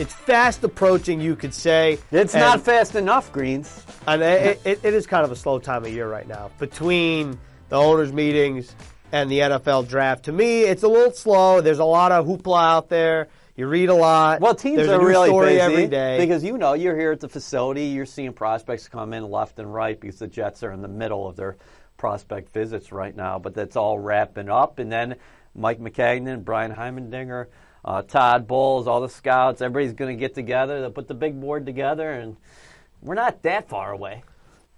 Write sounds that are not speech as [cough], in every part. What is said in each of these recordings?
it's fast approaching, you could say. It's And- not fast enough, Greens. And it, it, it is kind of a slow time of year right now between the owners' meetings and the NFL draft. To me, it's a little slow. There's a lot of hoopla out there. You read a lot. Well, teams There's are really busy every day. because you know you're here at the facility. You're seeing prospects come in left and right because the Jets are in the middle of their prospect visits right now. But that's all wrapping up, and then Mike Maccagnan, Brian Heimerdinger, uh, Todd Bowles, all the scouts, everybody's going to get together. They'll put the big board together, and we're not that far away.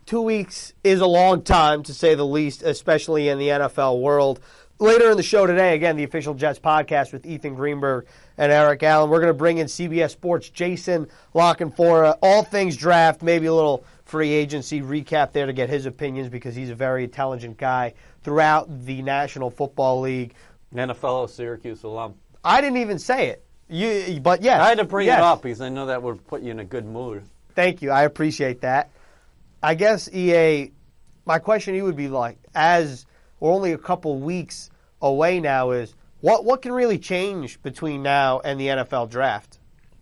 two weeks is a long time to say the least, especially in the NFL world. Later in the show today, again, the official Jets podcast with Ethan Greenberg and Eric Allen. We're going to bring in CBS Sports Jason La Canfora, all things draft, maybe a little free agency recap there to get his opinions because he's a very intelligent guy throughout the National Football League. And a fellow Syracuse alum. I didn't even say it, you, but yes, I had to bring yes. it up because I know that would put you in a good mood. Thank you. I appreciate that. I guess EA, my question to you would be like, as we're only a couple weeks away now, is what what can really change between now and the NFL draft?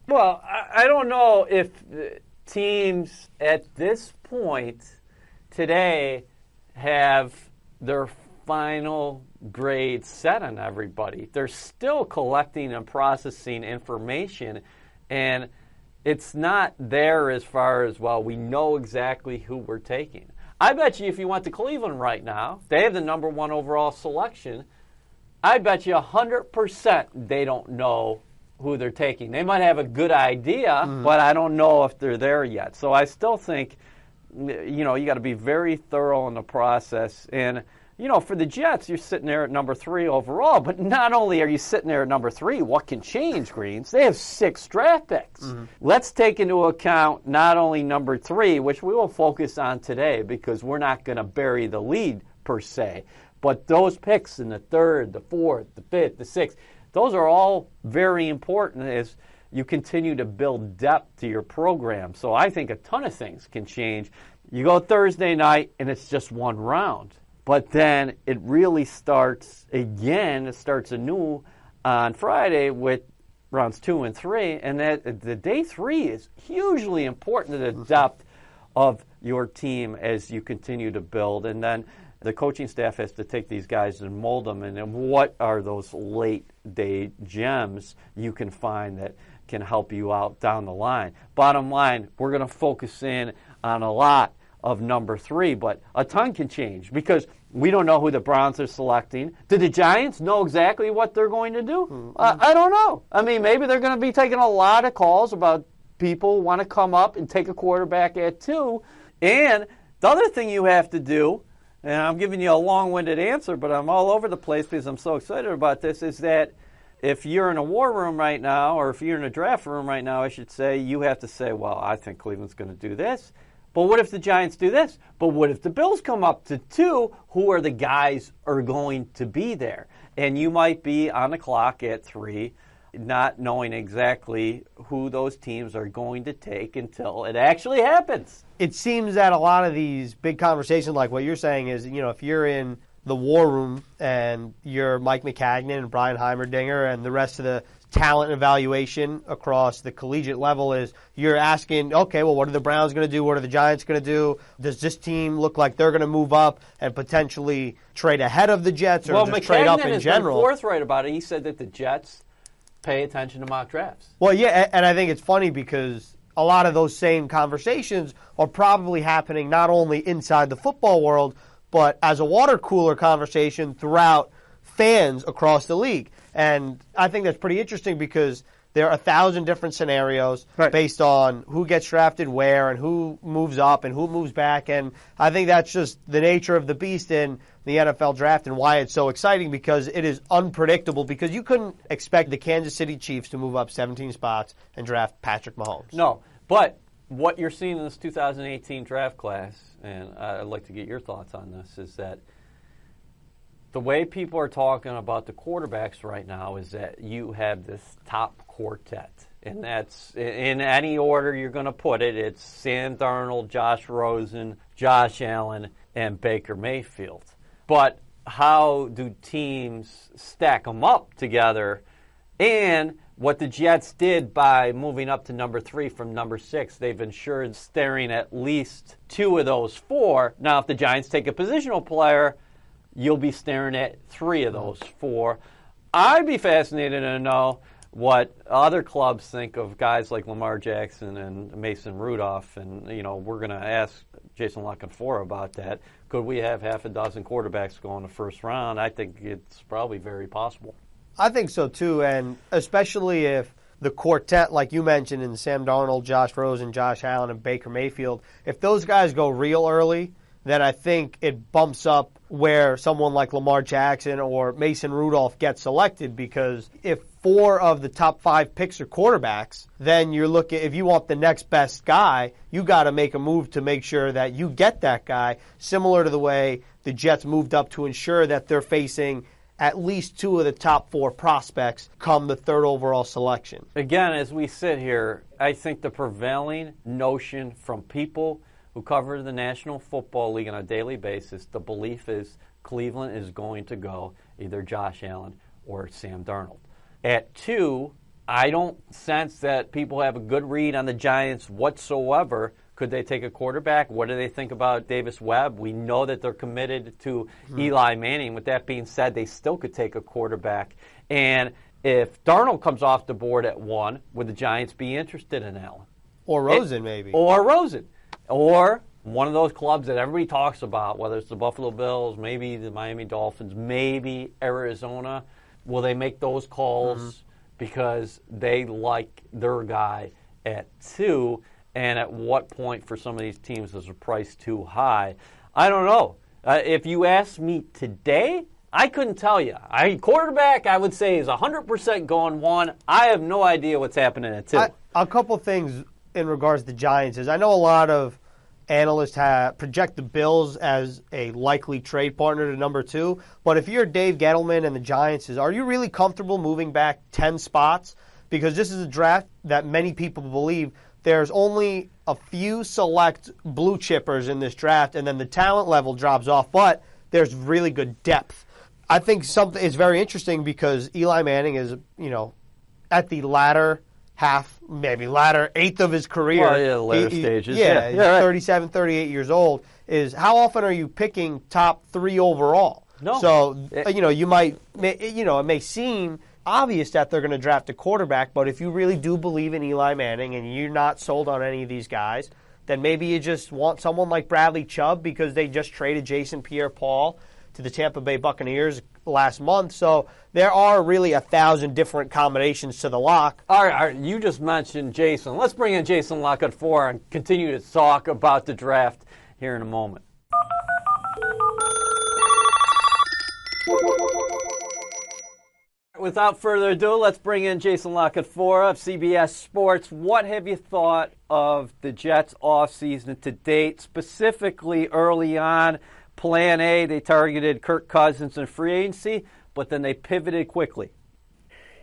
Well, I, I don't know if uh, teams at this point today have their final grade set on everybody. They're still collecting and processing information, and it's not there as far as, well, we know exactly who we're taking. I bet you if you went to Cleveland right now, they have the number one overall selection. I bet you 100% they don't know who they're taking. They might have a good idea, mm-hmm. but I don't know if they're there yet. So I still think, you know, you got to be very thorough in the process. And, you know, for the Jets, you're sitting there at number three overall, but not only are you sitting there at number three, what can change, Greens? They have six draft picks. Mm-hmm. Let's take into account not only number three, which we will focus on today because we're not going to bury the lead per se, but those picks in the third, the fourth, the fifth, the sixth, those are all very important as you continue to build depth to your program. So I think a ton of things can change. You go Thursday night and it's just one round, but then it really starts again. It starts anew on Friday with rounds two and three, and that the day three is hugely important to the mm-hmm. depth of your team as you continue to build. And then the coaching staff has to take these guys and mold them. And then what are those late day gems you can find that can help you out down the line? Bottom line, we're going to focus in on a lot of number three, but a ton can change because we don't know who the Browns are selecting. Do the Giants know exactly what they're going to do? Uh, I don't know. I mean, maybe they're going to be taking a lot of calls about people want to come up and take a quarterback at two. And the other thing you have to do, and I'm giving you a long winded answer, but I'm all over the place because I'm so excited about this, is that if you're in a war room right now, or if you're in a draft room right now, I should say, you have to say, well, I think Cleveland's going to do this. But what if the Giants do this? But what if the Bills come up to two? Who are the guys are going to be there? And you might be on the clock at three, not knowing exactly who those teams are going to take until it actually happens. It seems that a lot of these big conversations, like what you're saying, is you know if you're in the war room and you're Mike Maccagnan and Brian Heimerdinger and the rest of the talent evaluation across the collegiate level is you're asking, okay, well, what are the Browns going to do? What are the Giants going to do? Does this team look like they're going to move up and potentially trade ahead of the Jets or well, just trade up in has general? been forthright about it. He said that the Jets pay attention to mock drafts. Well, yeah, and I think it's funny because a lot of those same conversations are probably happening not only inside the football world, but as a water cooler conversation throughout fans across the league. And I think that's pretty interesting because there are a thousand different scenarios Right. based on who gets drafted where and who moves up and who moves back. And I think that's just the nature of the beast in the NFL draft and why it's so exciting because it is unpredictable because you couldn't expect the Kansas City Chiefs to move up 17 spots and draft Patrick Mahomes. No, but what you're seeing in this 2018 draft class, and I'd like to get your thoughts on this, is that the way people are talking about the quarterbacks right now is that you have this top quartet. And that's in any order you're going to put it. It's Sam Darnold, Josh Rosen, Josh Allen, and Baker Mayfield. But how do teams stack them up together? And what the Jets did by moving up to number three from number six, they've ensured staring at least two of those four. Now, if the Giants take a positional player, you'll be staring at three of those four. I'd be fascinated to know what other clubs think of guys like Lamar Jackson and Mason Rudolph, and you know we're going to ask Jason La Canfora about that. Could we have half a dozen quarterbacks go in the first round? I think it's probably very possible. I think so too, and especially if the quartet, like you mentioned, in Sam Darnold, Josh Rosen, Josh Allen, and Baker Mayfield, if those guys go real early, then I think it bumps up where someone like Lamar Jackson or Mason Rudolph gets selected because if four of the top five picks are quarterbacks, then you're looking, if you want the next best guy, you got to make a move to make sure that you get that guy, similar to the way the Jets moved up to ensure that they're facing at least two of the top four prospects come the third overall selection. Again, as we sit here, I think the prevailing notion from people who cover the National Football League on a daily basis, the belief is Cleveland is going to go either Josh Allen or Sam Darnold. At two, I don't sense that people have a good read on the Giants whatsoever. Could they take a quarterback? What do they think about Davis Webb? We know that they're committed to mm-hmm. Eli Manning. With that being said, they still could take a quarterback. And if Darnold comes off the board at one, would the Giants be interested in Allen? Or Rosen, it, maybe. Or Rosen. Or one of those clubs that everybody talks about, whether it's the Buffalo Bills, maybe the Miami Dolphins, maybe Arizona, will they make those calls mm-hmm. because they like their guy at two? And at what point for some of these teams is the price too high? I don't know. Uh, if you ask me today, I couldn't tell you. I quarterback, I would say is 100% going one. I have no idea what's happening at two. I, a couple things in regards to the Giants is I know a lot of analysts have project the Bills as a likely trade partner to number two. But if you're Dave Gettleman and the Giants, is are you really comfortable moving back ten spots? Because this is a draft that many people believe there's only a few select blue chippers in this draft, and then the talent level drops off. But there's really good depth. I think something is very interesting because Eli Manning is, you know, at the latter half, maybe latter eighth of his career. Well, yeah, later he, stages. Yeah, yeah, right. 37, 38 years old. Is how often are you picking top three overall? No. So it, you know you might you know it may seem obvious that they're going to draft a quarterback, but if you really do believe in Eli Manning and you're not sold on any of these guys, then maybe you just want someone like Bradley Chubb because they just traded Jason Pierre-Paul to the Tampa Bay Buccaneers last month. So there are really a thousand different combinations to the lock. All right, all right. you just mentioned Jason. Let's bring in Jason La Canfora and continue to talk about the draft here in a moment. Without further ado, let's bring in Jason La Canfora of CBS Sports. What have you thought of the Jets' offseason to date, specifically early on? Plan A, they targeted Kirk Cousins in free agency, but then they pivoted quickly.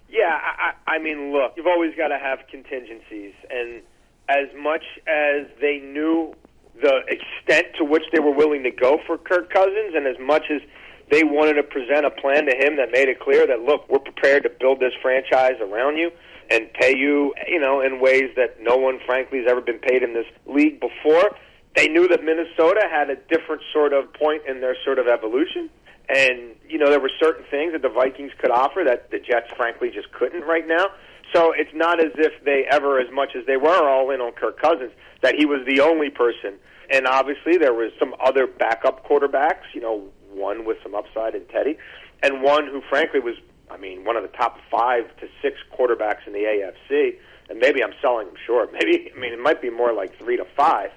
Yeah, I, I mean, look, you've always got to have contingencies, and as much as they knew the extent to which they were willing to go for Kirk Cousins, and as much as they wanted to present a plan to him that made it clear that look, we're prepared to build this franchise around you and pay you, you know, in ways that no one, frankly, has ever been paid in this league before. They knew that Minnesota had a different sort of point in their sort of evolution. And, you know, there were certain things that the Vikings could offer that the Jets, frankly, just couldn't right now. So it's not as if they ever, as much as they were all in on Kirk Cousins, that he was the only person. And obviously, there was some other backup quarterbacks, you know, one with some upside in Teddy, and one who, frankly, was, I mean, one of the top five to six quarterbacks in the AFC. And maybe I'm selling him short. [laughs] Maybe, I mean, it might be more like three to five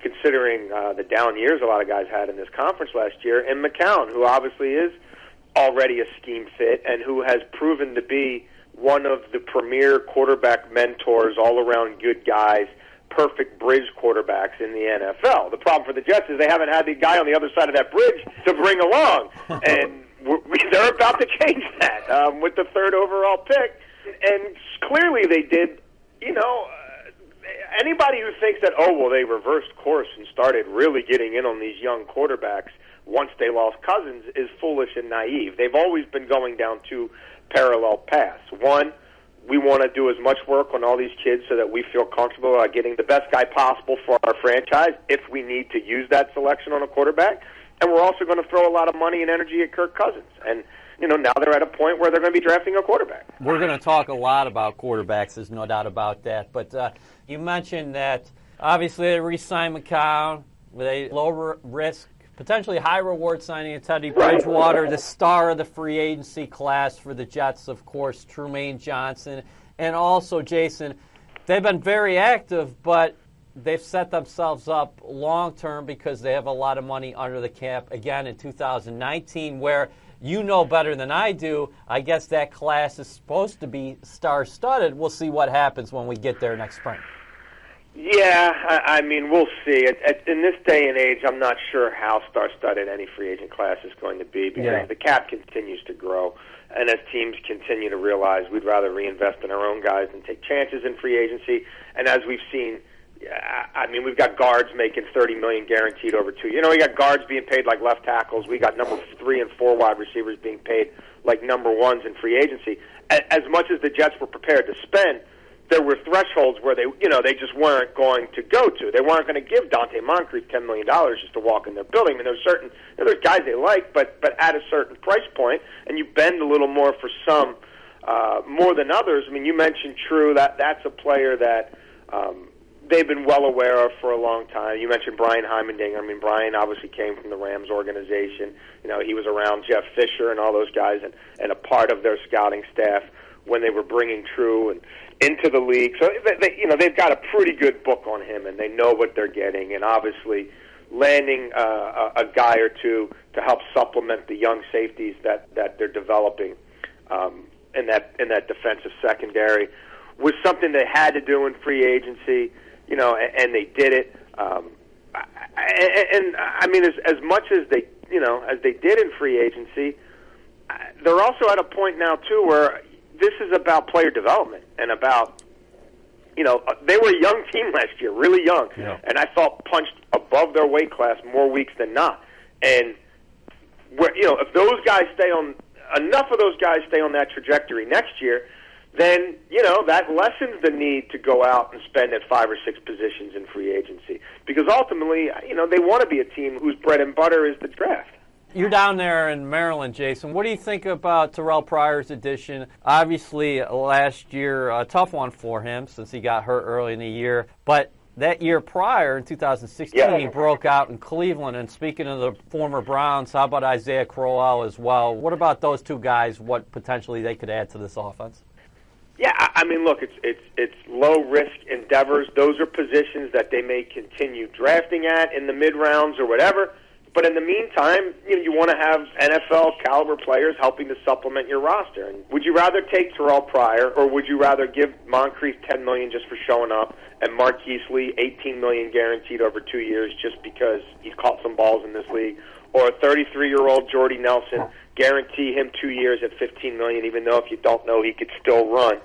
considering uh, the down years a lot of guys had in this conference last year, and McCown, who obviously is already a scheme fit and who has proven to be one of the premier quarterback mentors, all around good guys, perfect bridge quarterbacks in the NFL. The problem for the Jets is they haven't had the guy on the other side of that bridge to bring along, [laughs] and they're about to change that um, with the third overall pick. And clearly, they did. You know, anybody who thinks that oh well, they reversed course and started really getting in on these young quarterbacks once they lost Cousins is foolish and naive. They've always been going down two parallel paths. One we want to do as much work on all these kids so that we feel comfortable about getting the best guy possible for our franchise if we need to use that selection on a quarterback. And we're also going to throw a lot of money and energy at Kirk Cousins. And, you know, now they're at a point where they're going to be drafting a quarterback. We're going to talk a lot about quarterbacks, there's no doubt about that. But uh, you mentioned that obviously they re signed McCown with a low risk potentially high reward signing of Teddy Bridgewater, the star of the free agency class for the Jets, of course, Trumaine Johnson, and also Jason. They've been very active, but they've set themselves up long term because they have a lot of money under the cap again in 2019, where you know better than I do. I guess that class is supposed to be star studded. We'll see what happens when we get there next spring. Yeah, I, I mean, we'll see. At, at, in this day and age, I'm not sure how star-studded any free agent class is going to be because Yeah. the cap continues to grow, and as teams continue to realize we'd rather reinvest in our own guys than take chances in free agency, and as we've seen. I mean, we've got guards making thirty million guaranteed over two. You know, we got guards being paid like left tackles. We got number three and four wide receivers being paid like number ones in free agency. A- As much as the Jets were prepared to spend, there were thresholds where they, you know, they just weren't going to go to. They weren't going to give Donte Moncrief ten million dollars just to walk in their building. I mean, there's certain, you know, there's guys they like, but but at a certain price point, and you bend a little more for some, uh, more than others. I mean, you mentioned True. That that's a player that. Um, They've been well aware of for a long time. You mentioned Brian Heimerdinger. I mean, Brian obviously came from the Rams organization. You know, he was around Jeff Fisher and all those guys, and, and a part of their scouting staff when they were bringing True and into the league. So they, they, you know they've got a pretty good book on him, and they know what they're getting. And obviously, landing uh, a, a guy or two to help supplement the young safeties that that they're developing um, in that in that defensive secondary was something they had to do in free agency. You know, and, and they did it. Um, and, and I mean, as as much as they you know as they did in free agency, they're also at a point now too where this is about player development and about you know uh, they were a young team last year, really young, Yeah. and I thought punched above their weight class more weeks than not. And where you know if those guys stay on enough of those guys stay on that trajectory next year, then you know that lessens the need to go out and spend at five or six positions in free agency because ultimately, you know, they want to be a team whose bread and butter is the draft. You're down there in Maryland, Jason. What do you think about Terrelle Pryor's addition? Obviously, last year, a tough one for him since he got hurt early in the year. But that year prior, in 2016, Yeah. he broke out in Cleveland. And speaking of the former Browns, how about Isaiah Crowell as well? What about those two guys? What potentially they could add to this offense? Yeah, I I mean, look, it's it's it's low risk endeavors. Those are positions that they may continue drafting at in the mid rounds or whatever. But in the meantime, you know, you want to have NFL caliber players helping to supplement your roster. And would you rather take Terrelle Pryor, or would you rather give Moncrief ten million just for showing up, and Marquise Lee eighteen million guaranteed over two years just because he's caught some balls in this league, or a thirty-three year old Jordy Nelson, guarantee him two years at fifteen million, even though if you don't know he could still run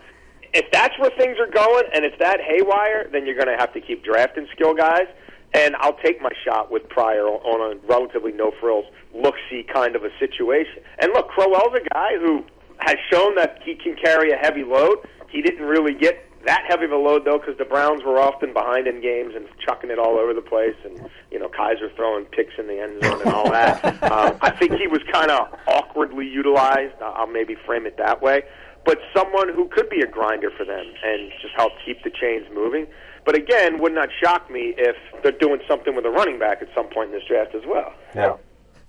if that's where things are going and it's that haywire, then you're going to have to keep drafting skill guys. And I'll take my shot with Pryor on a relatively no frills, look see kind of a situation. And look, Crowell's a guy who has shown that he can carry a heavy load. He didn't really get that heavy of a load though, because the Browns were often behind in games and chucking it all over the place, and you know Kizer throwing picks in the end zone and all that. [laughs] um, I think he was kind of awkwardly utilized. I'll maybe frame it that way but someone who could be a grinder for them and just help keep the chains moving. But again, would not shock me if they're doing something with a running back at some point in this draft as well. Yeah.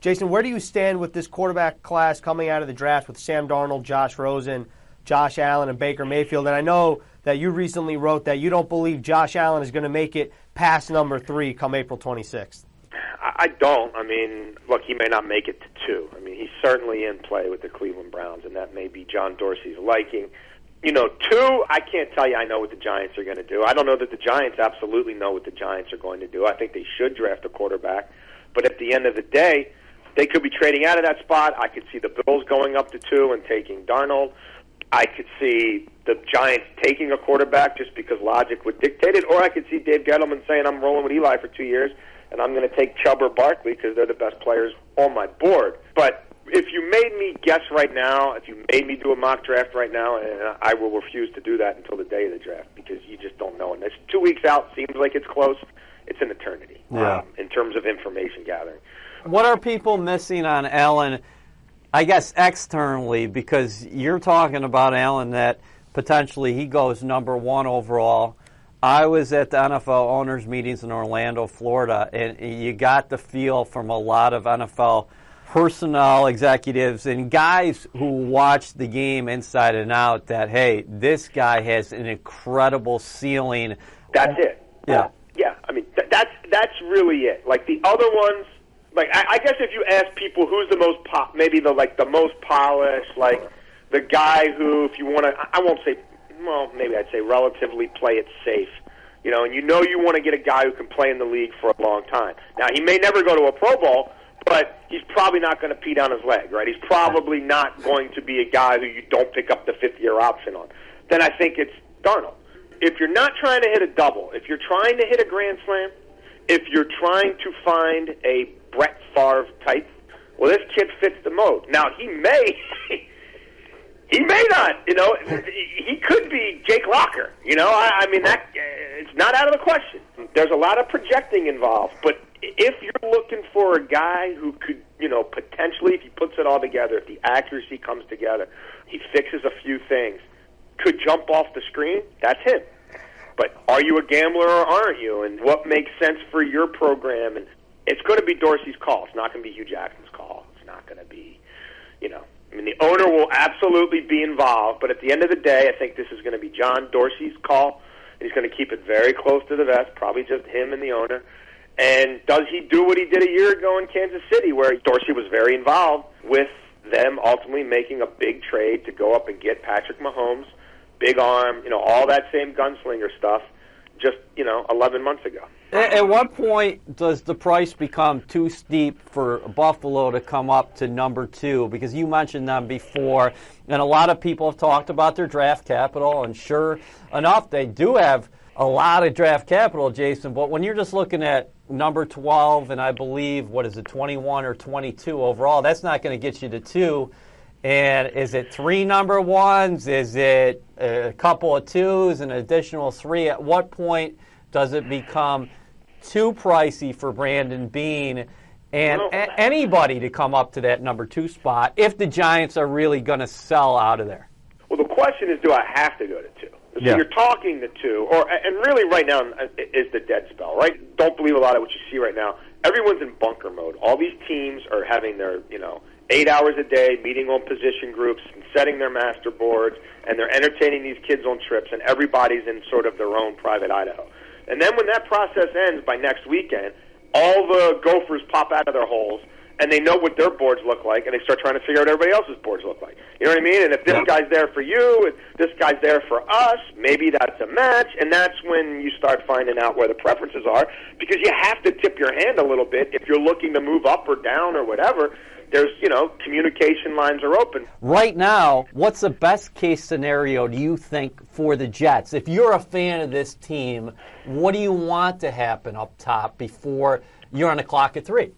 Jason, where do you stand with this quarterback class coming out of the draft with Sam Darnold, Josh Rosen, Josh Allen, and Baker Mayfield? And I know that you recently wrote that you don't believe Josh Allen is going to make it past number three come April 26th. I I don't. I mean, look, he may not make it to two. I mean, he's certainly in play with the Cleveland Browns, and that may be John Dorsey's liking. You know, two, I can't tell you I know what the Giants are going to do. I don't know that the Giants absolutely know what the Giants are going to do. I think they should draft a quarterback. But at the end of the day, they could be trading out of that spot. I could see the Bills going up to two and taking Darnold. I could see the Giants taking a quarterback just because logic would dictate it, or I could see Dave Gettleman saying, "I'm rolling with Eli for two years, and I'm going to take Chubb or Barkley because they're the best players on my board." But if you made me guess right now, if you made me do a mock draft right now, and I will refuse to do that until the day of the draft because you just don't know. And it's two weeks out. Seems like it's close. It's an eternity Yeah. um, in terms of information gathering. What are people missing on Allen? I guess externally, because you're talking about Allen that potentially he goes number one overall. I was at the NFL owners meetings in Orlando, Florida, and you got the feel from a lot of NFL personnel executives and guys who watch the game inside and out that hey, this guy has an incredible ceiling. That's it. Yeah. Uh, yeah, I mean th- that's that's really it. Like the other ones, like I, I guess if you ask people who's the most pop, maybe the like the most polished, like the guy who, if you want to, I won't say, well, maybe I'd say relatively play it safe. You know, and you know you want to get a guy who can play in the league for a long time. Now he may never go to a Pro Bowl, but he's probably not going to pee down his leg, right? He's probably not going to be a guy who you don't pick up the fifth year option on. Then I think it's Darnold if you're not trying to hit a double, if you're trying to hit a grand slam, if you're trying to find a Brett Favre type, well, this kid fits the mode. Now he may, [laughs] he may not. You know, he could be Jake Locker. You know, I, I mean that it's not out of the question. There's a lot of projecting involved, but if you're looking for a guy who could, you know, potentially, if he puts it all together, if the accuracy comes together, he fixes a few things could jump off the screen, that's him. But are you a gambler or aren't you? And what makes sense for your program? And it's going to be Dorsey's call. It's not going to be Hue Jackson's call. It's not going to be, you know. I mean, the owner will absolutely be involved, but at the end of the day, I think this is going to be John Dorsey's call. He's going to keep it very close to the vest, probably just him and the owner. And does he do what he did a year ago in Kansas City, where Dorsey was very involved with them ultimately making a big trade to go up and get Patrick Mahomes? big arm, you know, all that same gunslinger stuff just, you know, 11 months ago. At at what point does the price become too steep for Buffalo to come up to number two? Because you mentioned them before, and a lot of people have talked about their draft capital, and sure enough, they do have a lot of draft capital, Jason. But when you're just looking at number 12, and I believe, what is it, 21 or 22 overall, that's not going to get you to two. And is it three number ones? Is it a couple of twos, an additional three? At what point does it become too pricey for Brandon Beane and a- anybody to come up to that number two spot if the Giants are really going to sell out of there? Well, the question is, do I have to go to two? So Yeah. you're talking to two, or and really right now uh, is the dead spell, right? Don't believe a lot of what you see right now. Everyone's in bunker mode. All these teams are having their, you know, eight hours a day meeting on position groups and setting their master boards, and they're entertaining these kids on trips, and everybody's in sort of their own private Idaho. And then when that process ends by next weekend, all the gophers pop out of their holes and they know what their boards look like, and they start trying to figure out what everybody else's boards look like. You know what I mean? And if this guy's there for you, and this guy's there for us, maybe that's a match, and that's when you start finding out where the preferences are, because you have to tip your hand a little bit if you're looking to move up or down or whatever. There's, you know, communication lines are open. Right now, what's the best case scenario do you think for the Jets? If you're a fan of this team, what do you want to happen up top before you're on the clock at three?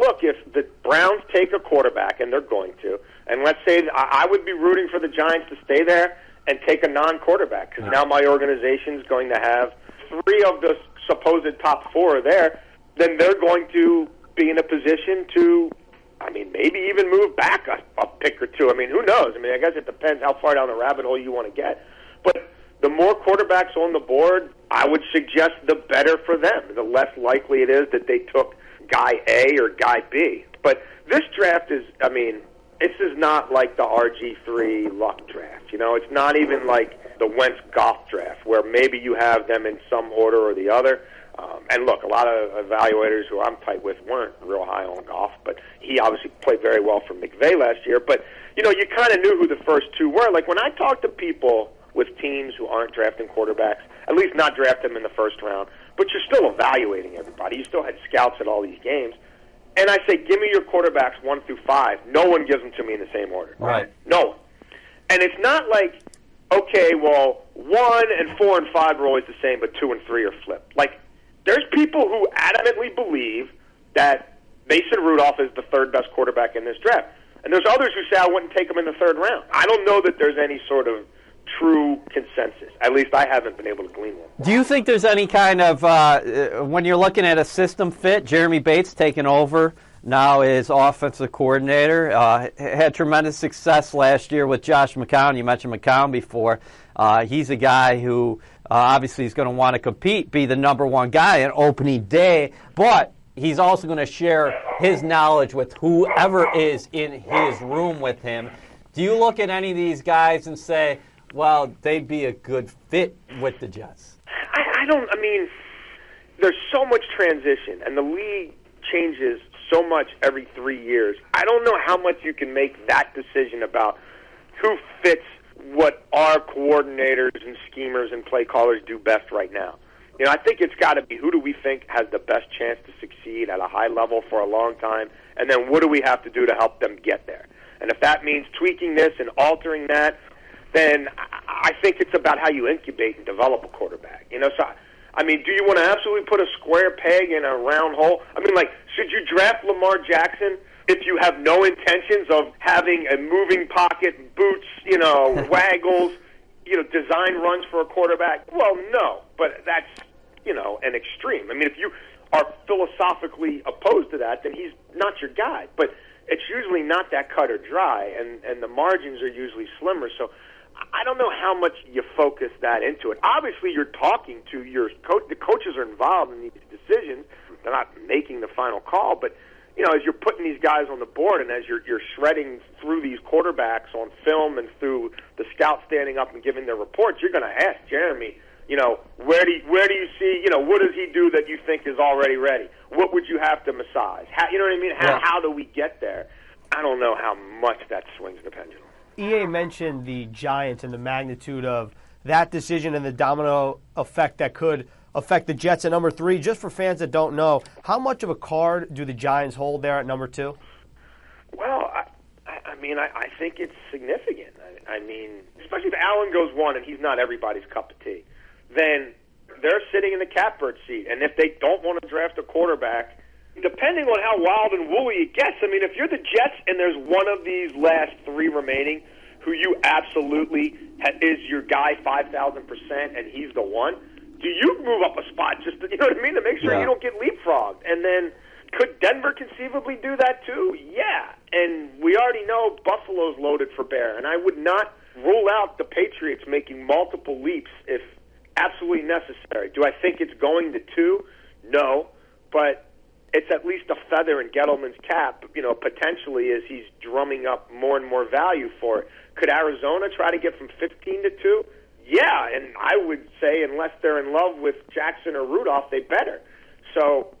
look, if the Browns take a quarterback, and they're going to, and let's say I would be rooting for the Giants to stay there and take a non-quarterback because now my organization's going to have three of the supposed top four there. Then they're going to be in a position to, I mean, maybe even move back a, a pick or two. I mean, who knows? I mean, I guess it depends how far down the rabbit hole you want to get. But the more quarterbacks on the board, I would suggest the better for them. The less likely it is that they took guy A or guy B. But this draft is, I mean, this is not like the RG3 Luck draft. You know, it's not even like the Wentz Goff draft where maybe you have them in some order or the other. Um, and look, a lot of evaluators who I'm tight with weren't real high on Goff, but he obviously played very well for McVay last year. But you know, you kind of knew who the first two were. Like when I talk to people with teams who aren't drafting quarterbacks, at least not draft them in the first round, but you're still evaluating everybody. You still had scouts at all these games. And I say, give me your quarterbacks one through five. No one gives them to me in the same order. Right. No one. And it's not like, okay, well, one and four and five are always the same, but two and three are flipped. Like, there's people who adamantly believe that Mason Rudolph is the third best quarterback in this draft. And there's others who say I wouldn't take him in the third round. I don't know that there's any sort of true consensus. At least I haven't been able to glean one. Do you think there's any kind of, uh, uh, when you're looking at a system fit, Jeremy Bates taking over now is offensive coordinator. Uh, had tremendous success last year with Josh McCown. You mentioned McCown before. Uh, he's a guy who uh, obviously he's going to want to compete, be the number one guy on opening day, but he's also going to share his knowledge with whoever is in his room with him. Do you look at any of these guys and say, well, they'd be a good fit with the Jets? I, I don't. I mean, there's so much transition, and the league changes so much every three years. I don't know how much you can make that decision about who fits what our coordinators and schemers and play callers do best right now. You know, I think it's got to be who do we think has the best chance to succeed at a high level for a long time, and then what do we have to do to help them get there? And if that means tweaking this and altering that, then I think it's about how you incubate and develop a quarterback. You know, so I mean, do you want to absolutely put a square peg in a round hole? I mean, like, should you draft Lamar Jackson if you have no intentions of having a moving pocket, boots, you know, [laughs] waggles, you know, design runs for a quarterback? Well, no, but that's you know an extreme. I mean, if you are philosophically opposed to that, then he's not your guy. But it's usually not that cut or dry, and and the margins are usually slimmer. So I don't know how much you focus that into it. Obviously, you're talking to your coach. The coaches are involved in these decisions. They're not making the final call, but you know, as you're putting these guys on the board and as you're you're shredding through these quarterbacks on film and through the scouts standing up and giving their reports, you're going to ask Jeremy. You know, where do you, where do you see? You know, what does he do that you think is already ready? What would you have to massage? How, you know what I mean? How, Yeah. how do we get there? I don't know how much that swings the pendulum. EA mentioned the Giants and the magnitude of that decision and the domino effect that could affect the Jets at number three. Just for fans that don't know, how much of a card do the Giants hold there at number two? Well, I, I mean, I, I think it's significant. I, I mean, especially if Allen goes one and he's not everybody's cup of tea, then they're sitting in the catbird seat. And if they don't want to draft a quarterback, depending on how wild and woolly it gets, I mean, if you're the Jets and there's one of these last three remaining who you absolutely ha- is your guy five thousand percent, and he's the one, do you move up a spot just to, you know what I mean to make sure Yeah. you don't get leapfrogged? And then could Denver conceivably do that too? Yeah. And we already know Buffalo's loaded for bear, and I would not rule out the Patriots making multiple leaps if absolutely necessary. Do I think it's going to two? No, but it's at least a feather in Gettleman's cap, you know, potentially as he's drumming up more and more value for it. Could Arizona try to get from 15 to 2? Yeah, and I would say unless they're in love with Jackson or Rudolph, they better. So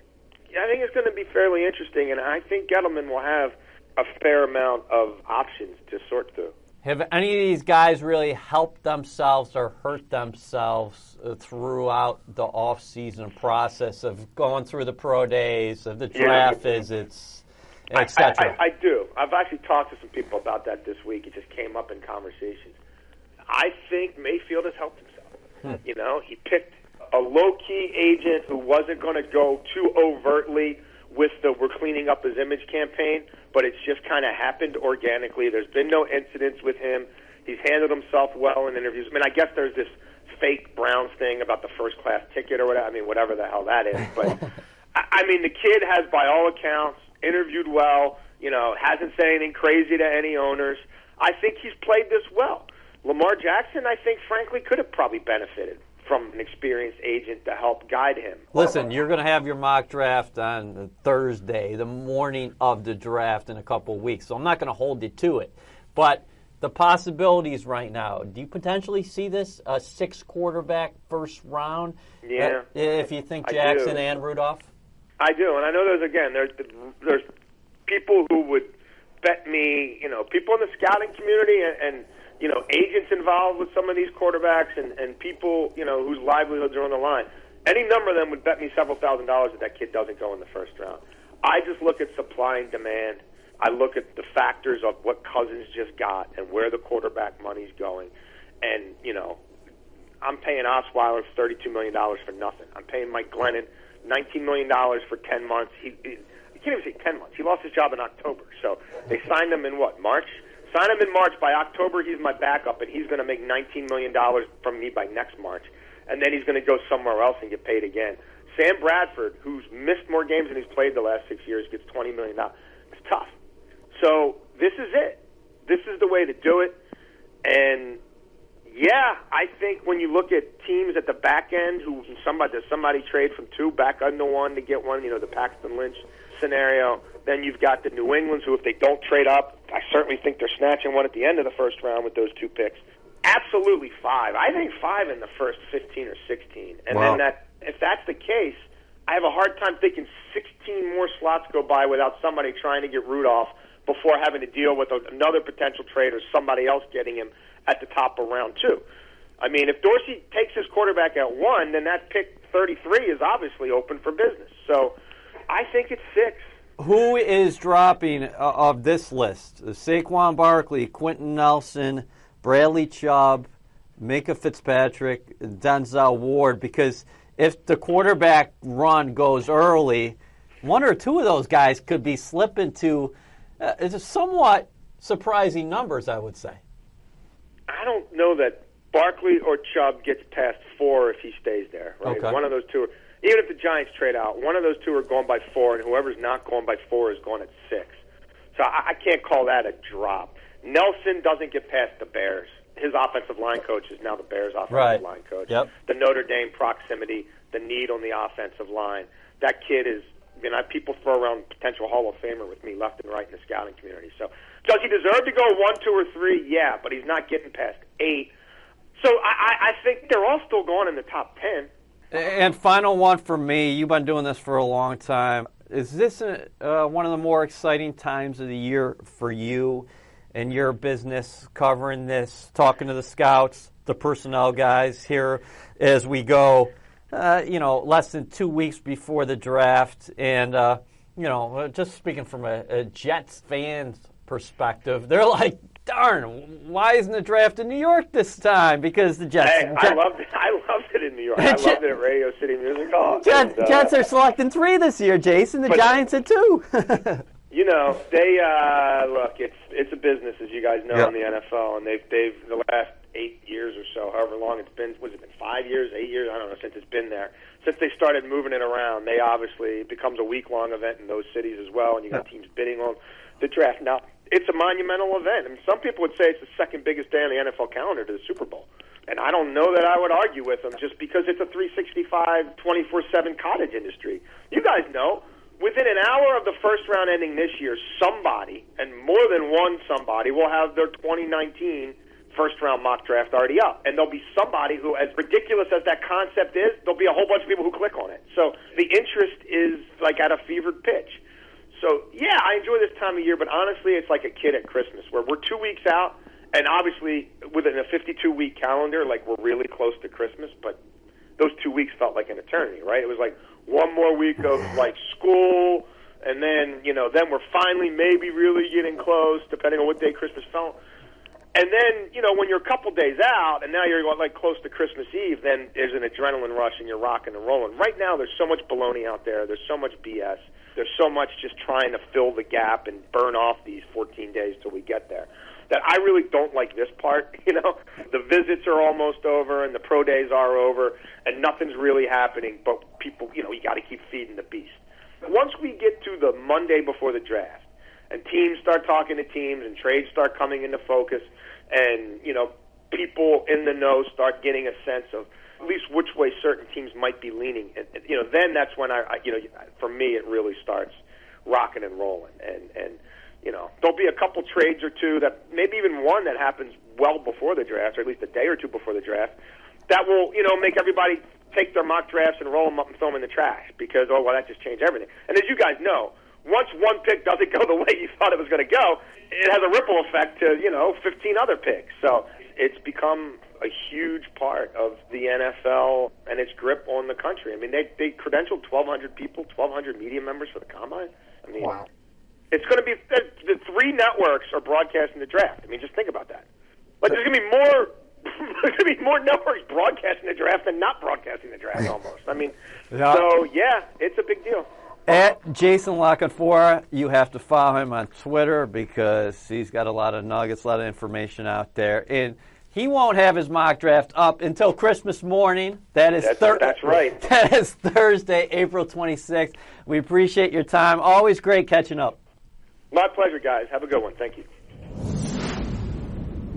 I think it's going to be fairly interesting, and I think Gettleman will have a fair amount of options to sort through. Have any of these guys really helped themselves or hurt themselves uh, throughout the off-season process of going through the pro days, of the Yeah. draft visits, etc.? I, I, I do. I've actually talked to some people about that this week. It just came up in conversations. I think Mayfield has helped himself. Hmm. You know, he picked a low key agent who wasn't going to go too overtly with the "we're cleaning up his image" campaign, but it's just kind of happened organically. There's been no incidents with him. He's handled himself well in interviews. I mean, I guess there's this fake Browns thing about the first class ticket or whatever. I mean, whatever the hell that is, but. [laughs] I I mean, the kid has, by all accounts, interviewed well. You know, hasn't said anything crazy to any owners. I think he's played this well. Lamar Jackson, I think, frankly, could have probably benefited from an experienced agent to help guide him. Listen, you're going to have your mock draft on Thursday, the morning of the draft in a couple of weeks. So I'm not going to hold you to it. But the possibilities right now. Do you potentially see this a six quarterback first round? Yeah. Uh, if you think Jackson and Rudolph. I do, and I know there's again there's there's people who would bet me, you know, people in the scouting community and, and you know agents involved with some of these quarterbacks and and people you know whose livelihoods are on the line. Any number of them would bet me several thousand dollars that that kid doesn't go in the first round. I just look at supply and demand. I look at the factors of what Cousins just got and where the quarterback money's going, and you know I'm paying Osweiler $32 million for nothing. I'm paying Mike Glennon $19 million for 10 months. He, he, you can't even say 10 months. He lost his job in October. So they signed him in what, March? Sign him in March. By October, he's my backup, and he's going to make $19 million from me by next March. And then he's going to go somewhere else and get paid again. Sam Bradford, who's missed more games than he's played the last six years, gets $20 million. It's tough. So this is it. This is the way to do it. And yeah, I think when you look at teams at the back end, who somebody does somebody trade from two back under one to get one, you know, the Paxton Lynch scenario. Then you've got the New Englands, who if they don't trade up, I certainly think they're snatching one at the end of the first round with those two picks. Absolutely five. I think five in the first fifteen or sixteen, and Wow. then that if that's the case, I have a hard time thinking sixteen more slots go by without somebody trying to get Rudolph before having to deal with a, another potential trade or somebody else getting him at the top of round two. I mean, if Dorsey takes his quarterback at one, then that pick 33 is obviously open for business. So I think it's six. Who is dropping uh, of this list? Saquon Barkley, Quenton Nelson, Bradley Chubb, Minkah Fitzpatrick, Denzel Ward. Because if the quarterback run goes early, one or two of those guys could be slipping to uh, it's somewhat surprising numbers, I would say. I don't know that Barkley or Chubb gets past four if he stays there. Right, Okay. one of those two. Even if the Giants trade out, one of those two are going by four, and whoever's not going by four is going at six. So I, I can't call that a drop. Nelson doesn't get past the Bears. His offensive line coach is now the Bears' offensive Right. line coach. Yep. The Notre Dame proximity, the need on the offensive line. That kid is. You know, people throw around potential Hall of Famer with me left and right in the scouting community. So, does he deserve to go one, two, or three? Yeah, but he's not getting past eight. So I, I, I think they're all still going in the top ten. And final one for me. You've been doing this for a long time. Is this uh, one of the more exciting times of the year for you and your business covering this, talking to the scouts, the personnel guys here as we go? Uh, you know, less than two weeks before the draft, and uh, you know, just speaking from a, a Jets fan's perspective, they're like, "Darn, why isn't the draft in New York this time?" Because the Jets, Hey, I loved it. I loved it in New York. I [laughs] loved it at Radio City Music Hall. Jets, And, uh, Jets are selecting three this year, Jason. The But- Giants at two. [laughs] You know, they uh, look. It's it's a business, as you guys know, Yeah. in the NFL, and they've they've the last eight years or so, however long it's been. Was it been five years, eight years? I don't know. Since it's been there, since they started moving it around, they obviously it becomes a week long event in those cities as well, and you got teams bidding on the draft. Now, it's a monumental event. I mean, some people would say it's the second biggest day on the NFL calendar to the Super Bowl. And I don't know that I would argue with them just because it's a 365, 24 7 cottage industry. You guys know, within an hour of the first round ending this year, somebody, and more than one somebody, will have their 2019 first round mock draft already up. And there'll be somebody who, as ridiculous as that concept is, there'll be a whole bunch of people who click on it. So the interest is like at a fevered pitch. So yeah, I enjoy this time of year, but honestly, it's like a kid at Christmas, where we're two weeks out, and obviously within a 52 week calendar, like we're really close to Christmas. But those two weeks felt like an eternity, right? It was like one more week of like school, and then you know, then we're finally maybe really getting close, depending on what day Christmas fell. And then, you know, when you're a couple days out and now you're like close to Christmas Eve, then there's an adrenaline rush and you're rocking and rolling. Right now, there's so much baloney out there. There's so much BS. There's so much just trying to fill the gap and burn off these 14 days till we get there. That I really don't like this part. [laughs] You know, the visits are almost over and the pro days are over and nothing's really happening. But people, you know, you got to keep feeding the beast. Once we get to the Monday before the draft, and teams start talking to teams and trades start coming into focus and you know people in the know start getting a sense of at least which way certain teams might be leaning and, you know then that's when I, I you know for me it really starts rocking and rolling and and you know, there'll be a couple trades or two that maybe even one that happens well before the draft, or at least a day or two before the draft, that will, you know, make everybody take their mock drafts and roll them up and throw them in the trash because, oh, well, that just changed everything. And as you guys know, once one pick doesn't [laughs] go the way you thought it was going to go, it has a ripple effect to, you know, 15 other picks. So it's become a huge part of the NFL and its grip on the country. I mean, they, they credentialed 1,200 people, 1,200 media members for the combine. I mean, Wow. it's going to be the, the three networks are broadcasting the draft. I mean, just think about that. Like, there's going to be more. [laughs] there's going to be more networks broadcasting the draft than not broadcasting the draft. Almost. I mean, Yeah. so yeah, it's a big deal. At Jason La Canfora, you have to follow him on Twitter because he's got a lot of nuggets, a lot of information out there. And he won't have his mock draft up until Christmas morning. That is That's- Thur- that's right. [laughs] That is Thursday, April 26th. We appreciate your time. Always great catching up. My pleasure, guys. Have a good one. Thank you.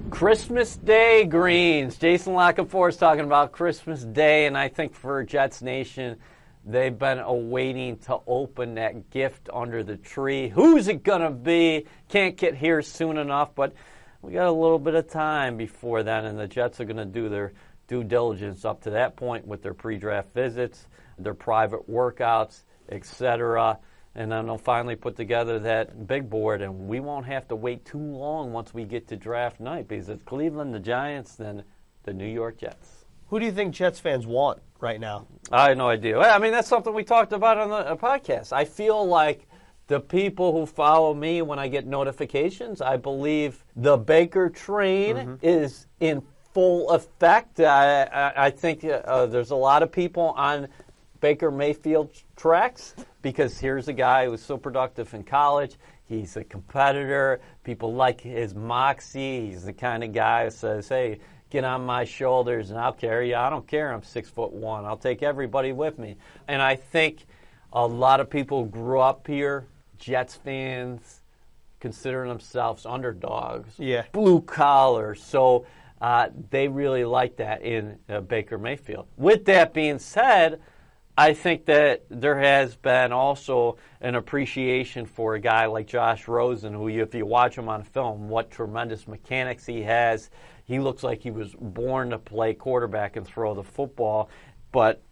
Christmas Day greens. Jason La Canfora is talking about Christmas Day, and I think for Jets Nation, they've been awaiting to open that gift under the tree. Who's it going to be? Can't get here soon enough, but we got a little bit of time before then, and the Jets are going to do their due diligence up to that point with their pre-draft visits, their private workouts, etc and then they'll finally put together that big board, and we won't have to wait too long once we get to draft night because it's Cleveland, the Giants, then the New York Jets. Who do you think Jets fans want right now? I have no idea. I mean, that's something we talked about on the uh, podcast. I feel like the people who follow me when I get notifications, I believe the Baker train is in full effect. I, I, I think uh, there's a lot of people on Baker Mayfield tracks because here's a guy who was so productive in college. He's a competitor. People like his moxie. He's the kind of guy who says, "Hey, get on my shoulders and I'll carry you. I don't care. I'm six foot one. I'll take everybody with me." And I think a lot of people grew up here, Jets fans, considering themselves underdogs. Yeah. Blue collar. So uh, they really like that in uh, Baker Mayfield. With that being said, I think that there has been also an appreciation for a guy like Josh Rosen, who, you, if you watch him on film, what tremendous mechanics he has. He looks like he was born to play quarterback and throw the football. But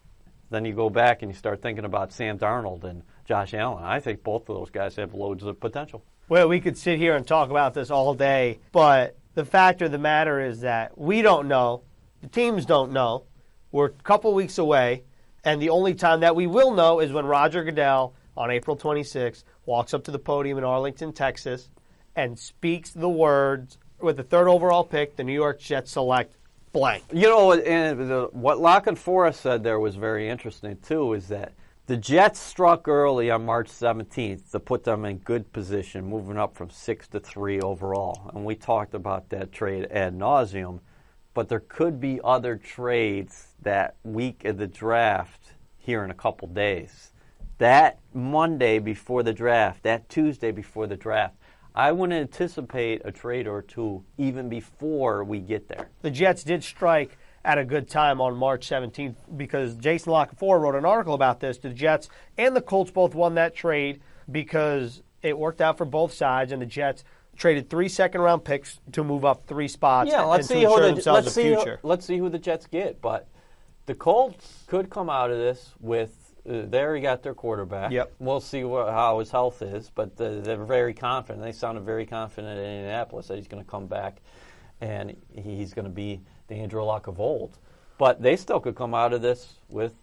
then you go back and you start thinking about Sam Darnold and Josh Allen. I think both of those guys have loads of potential. Well, we could sit here and talk about this all day, but the fact of the matter is that we don't know. The teams don't know. We're a couple weeks away, and the only time that we will know is when Roger Goodell on April 26th walks up to the podium in Arlington, Texas, and speaks the words with the third overall pick, the New York Jets select blank. You know, and the, what La Canfora said there was very interesting too. Is that the Jets struck early on March 17th to put them in good position, moving up from six to three overall. And we talked about that trade ad nauseum. But there could be other trades that week of the draft here in a couple days. That Monday before the draft, that Tuesday before the draft, I would anticipate a trade or two even before we get there. the Jets did strike at a good time on March 17th because Jason La Canfora wrote an article about this. The Jets and the Colts both won that trade because it worked out for both sides, and the Jets traded three second round picks to move up three spots Yeah, let's to see who the, themselves let's a see future. Who, let's see who the Jets get. But the Colts could come out of this with uh, they already got their quarterback. Yep. We'll see wha how his health is, but uh, they're very confident. They sounded very confident in Indianapolis that he's going to come back and he's going to be the Andrew Luck of old. But they still could come out of this with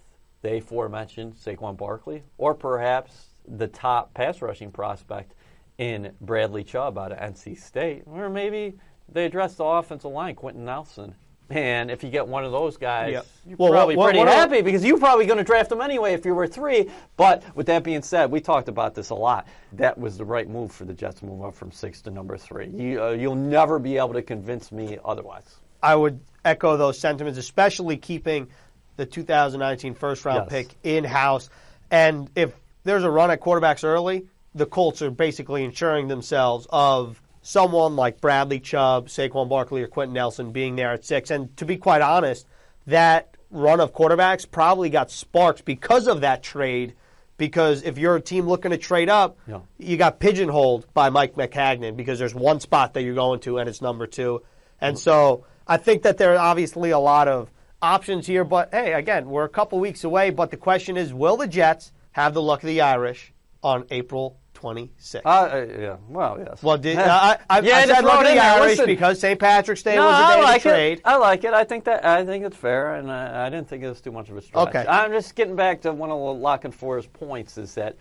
the aforementioned Saquon Barkley, or perhaps the top pass rushing prospect in Bradley Chubb out of NC State, or maybe they address the offensive line, Quenton Nelson. And if you get one of those guys, Yep. you're Well, probably what- pretty are- happy because you're probably going to draft them anyway if you were three. But with that being said, we talked about this a lot. That was the right move for the Jets to move up from six to number three. You, uh, you'll never be able to convince me otherwise. I would echo those sentiments, especially keeping the 2019 first round Yes. pick in house. And if there's a run at quarterbacks early, the Colts are basically ensuring themselves of someone like Bradley Chubb, Saquon Barkley, or Quenton Nelson being there at six. And to be quite honest, that run of quarterbacks probably got sparked because of that trade because if you're a team looking to trade up, Yeah. you got pigeonholed by Mike Maccagnan because there's one spot that you're going to and it's number two. And so I think that there are obviously a lot of options here, but hey, again, we're a couple weeks away. But the question is, will the Jets have the luck of the Irish on April 26th? Uh, uh, yeah. Well, yes. well, did, [laughs] I, I, Yeah, I to said the. Irish Listen. because St. Patrick's Day no, was the I like the trade. it. I like it. I think that I think it's fair, and I, I didn't think it was too much of a stretch. Okay. I'm just getting back to one of La Canfora's points is that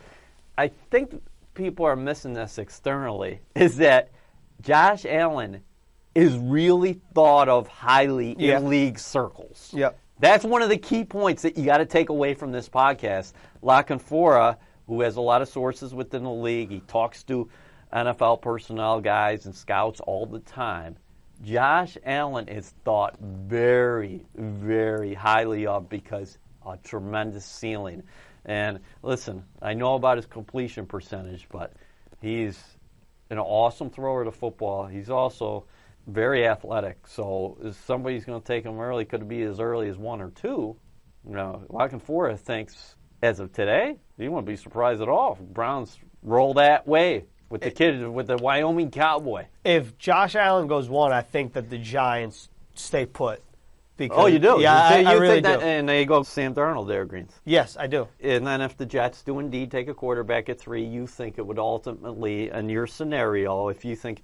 I think people are missing this externally [laughs] is that Josh Allen is really thought of highly Yeah. in league circles. Yep. That's one of the key points that you got to take away from this podcast. La Canfora, who has a lot of sources within the league, he talks to NFL personnel guys and scouts all the time. Josh Allen is thought very, very highly of because a tremendous ceiling. And listen, I know about his completion percentage, but he's an awesome thrower to football. He's also very athletic. So if somebody's going to take him early, could be as early as one or two. You know, La Canfora thinks as of today, you wouldn't be surprised at all if Browns roll that way with the kid with the Wyoming Cowboy. If Josh Allen goes one, I think that the Giants stay put. Because, Oh, you do? Yeah, you, I, you I really that, do. And they go Sam Darnold there, Greens. yes, I do. And then if the Jets do indeed take a quarterback at three, you think it would ultimately, in your scenario, if you think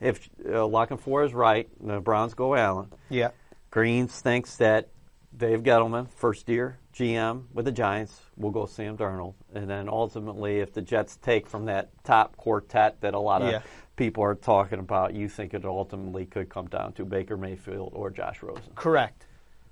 if uh, La Canfora is right, the Browns go Allen. Yeah. Greens thinks that Dave Gettleman, first year GM with the Giants, will go Sam Darnold. And then ultimately, if the Jets take from that top quartet that a lot of Yeah. people are talking about, you think it ultimately could come down to Baker Mayfield or Josh Rosen. Correct.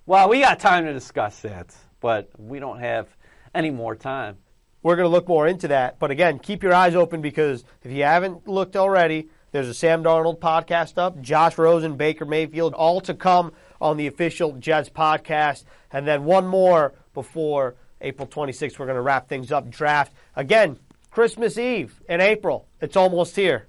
Well, we got time to discuss that, but we don't have any more time. We're going to look more into that. But again, keep your eyes open because if you haven't looked already, there's a Sam Darnold podcast up, Josh Rosen, Baker Mayfield, all to come on the official Jets podcast. And then one more before April 26th. We're going to wrap things up. Draft. Again, Christmas Eve in April. It's almost here.